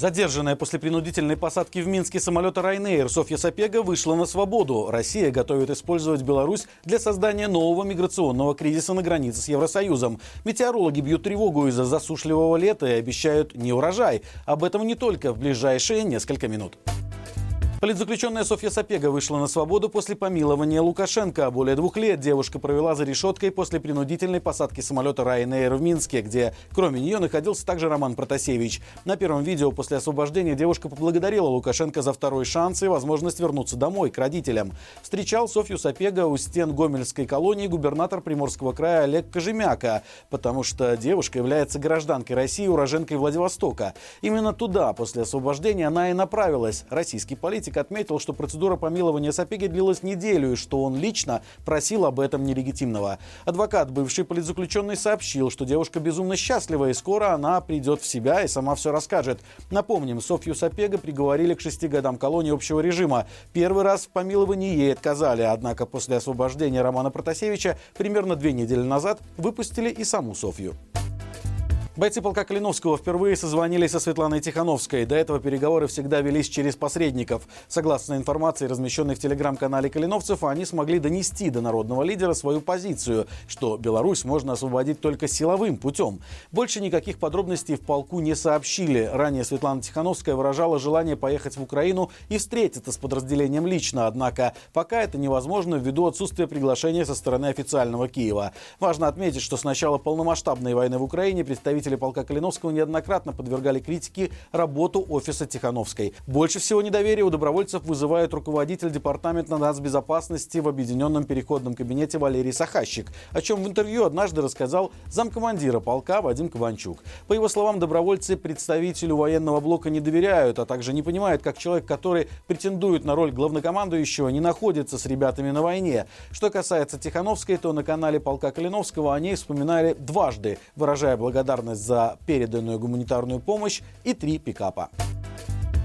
Задержанная после принудительной посадки в Минске самолета Ryanair Софья Сапега вышла на свободу. Россия готовит использовать Беларусь для создания нового миграционного кризиса на границе с Евросоюзом. Метеорологи бьют тревогу из-за засушливого лета и обещают не урожай. Об этом не только в ближайшие несколько минут. Политзаключенная Софья Сапега вышла на свободу после помилования Лукашенко. Более двух лет девушка провела за решеткой после принудительной посадки самолета Ryanair в Минске, где кроме нее находился также Роман Протасевич. На первом видео после освобождения девушка поблагодарила Лукашенко за второй шанс и возможность вернуться домой, к родителям. Встречал Софью Сапега у стен Гомельской колонии губернатор Приморского края Олег Кожемяка, потому что девушка является гражданкой России, уроженкой Владивостока. Именно туда после освобождения она и направилась. Российский политик Политик отметил, что процедура помилования Сапеги длилась неделю и что он лично просил об этом нелегитимного. Адвокат, бывший политзаключенный, сообщил, что девушка безумно счастлива и скоро она придет в себя и сама все расскажет. Напомним, Софью Сапега приговорили к шести годам колонии общего режима. Первый раз в помиловании ей отказали, однако после освобождения Романа Протасевича примерно две недели назад выпустили и саму Софью. Бойцы полка Калиновского впервые созвонились со Светланой Тихановской. До этого переговоры всегда велись через посредников. Согласно информации, размещенной в телеграм-канале Калиновцев, они смогли донести до народного лидера свою позицию, что Беларусь можно освободить только силовым путем. Больше никаких подробностей в полку не сообщили. Ранее Светлана Тихановская выражала желание поехать в Украину и встретиться с подразделением лично. Однако пока это невозможно ввиду отсутствия приглашения со стороны официального Киева. Важно отметить, что с начала полномасштабной войны в Украине представители руководители полка Калиновского неоднократно подвергали критике работу офиса Тихановской. Больше всего недоверия у добровольцев вызывает руководитель департамента нацбезопасности в Объединенном переходном кабинете Валерий Сахащик, о чем в интервью однажды рассказал замкомандира полка Вадим Кованчук. По его словам, добровольцы представителю военного блока не доверяют, а также не понимают, как человек, который претендует на роль главнокомандующего, не находится с ребятами на войне. Что касается Тихановской, то на канале полка Калиновского о ней вспоминали дважды, выражая благодарность за переданную гуманитарную помощь и три пикапа.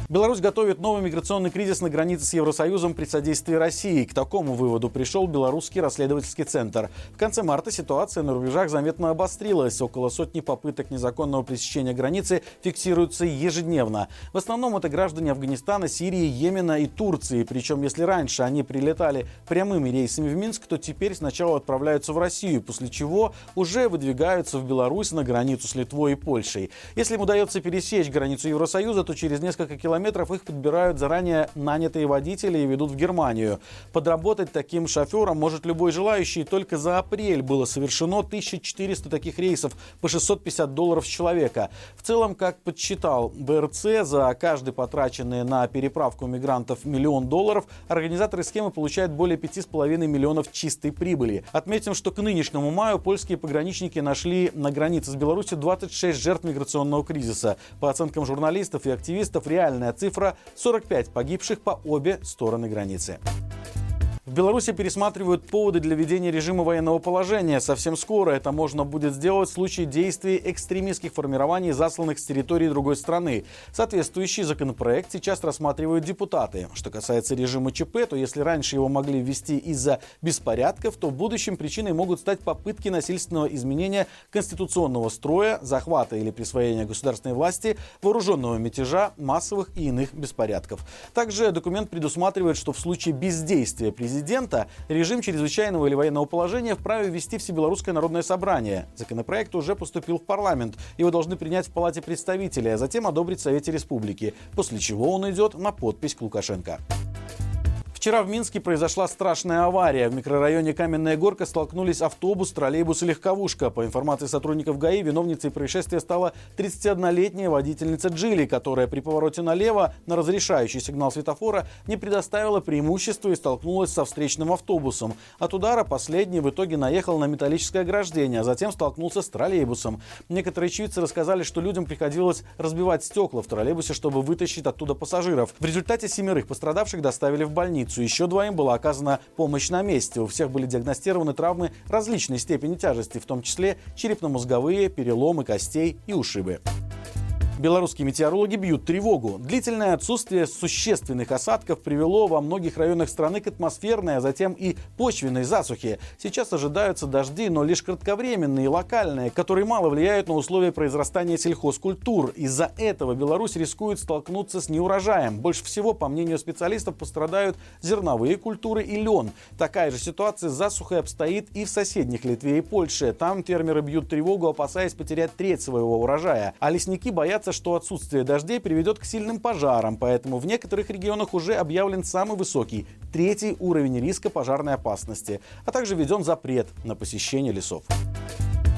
Беларусь готовит новый миграционный кризис на границе с Евросоюзом при содействии России. К такому выводу пришел Белорусский расследовательский центр. В конце марта ситуация на рубежах заметно обострилась. Около сотни попыток незаконного пресечения границы фиксируются ежедневно. В основном это граждане Афганистана, Сирии, Йемена и Турции. Причем, если раньше они прилетали прямыми рейсами в Минск, то теперь сначала отправляются в Россию, после чего уже выдвигаются в Беларусь на границу с Литвой и Польшей. Если им удается пересечь границу Евросоюза, то через несколько километров километров их подбирают заранее нанятые водители и ведут в Германию. Подработать таким шофером может любой желающий. Только за апрель было совершено 1400 таких рейсов по 650 долларов с человека. В целом, как подсчитал БРЦ, за каждый потраченный на переправку мигрантов миллион долларов организаторы схемы получают более 5,5 миллионов чистой прибыли. Отметим, что к нынешнему маю польские пограничники нашли на границе с Беларусью 26 жертв миграционного кризиса. По оценкам журналистов и активистов, реальная Официальная цифра – 45 погибших по обе стороны границы. В Беларуси пересматривают поводы для введения режима военного положения. Совсем скоро это можно будет сделать в случае действий экстремистских формирований, засланных с территории другой страны. Соответствующий законопроект сейчас рассматривают депутаты. Что касается режима ЧП, то если раньше его могли ввести из-за беспорядков, то в будущем причиной могут стать попытки насильственного изменения конституционного строя, захвата или присвоения государственной власти, вооруженного мятежа, массовых и иных беспорядков. Также документ предусматривает, что в случае бездействия президента президента режим чрезвычайного или военного положения вправе ввести Всебелорусское народное собрание. Законопроект уже поступил в парламент. Его должны принять в Палате представителей, а затем одобрить Совете Республики, после чего он идет на подпись к Лукашенко. Вчера в Минске произошла страшная авария. В микрорайоне Каменная Горка столкнулись автобус, троллейбус и легковушка. По информации сотрудников ГАИ, виновницей происшествия стала 31-летняя водительница Джили, которая при повороте налево на разрешающий сигнал светофора не предоставила преимущества и столкнулась со встречным автобусом. От удара последний в итоге наехал на металлическое ограждение, а затем столкнулся с троллейбусом. Некоторые очевидцы рассказали, что людям приходилось разбивать стекла в троллейбусе, чтобы вытащить оттуда пассажиров. В результате семерых пострадавших доставили в больницу больницу. Еще двоим была оказана помощь на месте. У всех были диагностированы травмы различной степени тяжести, в том числе черепно-мозговые, переломы костей и ушибы. Белорусские метеорологи бьют тревогу. Длительное отсутствие существенных осадков привело во многих районах страны к атмосферной, а затем и почвенной засухе. Сейчас ожидаются дожди, но лишь кратковременные локальные, которые мало влияют на условия произрастания сельхозкультур. Из-за этого Беларусь рискует столкнуться с неурожаем. Больше всего, по мнению специалистов, пострадают зерновые культуры и лен. Такая же ситуация с засухой обстоит и в соседних Литве и Польше. Там фермеры бьют тревогу, опасаясь потерять треть своего урожая. А лесники боятся боятся, что отсутствие дождей приведет к сильным пожарам, поэтому в некоторых регионах уже объявлен самый высокий, третий уровень риска пожарной опасности, а также введен запрет на посещение лесов.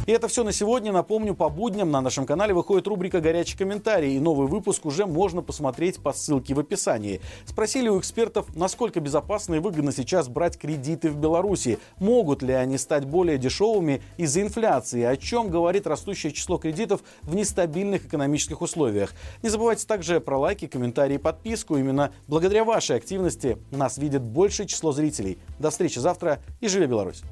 И это все на сегодня. Напомню, по будням на нашем канале выходит рубрика «Горячий комментарий», и новый выпуск уже можно посмотреть по ссылке в описании. Спросили у экспертов, насколько безопасно и выгодно сейчас брать кредиты в Беларуси. Могут ли они стать более дешевыми из-за инфляции? О чем говорит растущее число кредитов в нестабильных экономических условиях? Не забывайте также про лайки, комментарии и подписку. Именно благодаря вашей активности нас видит большее число зрителей. До встречи завтра и живи Беларусь!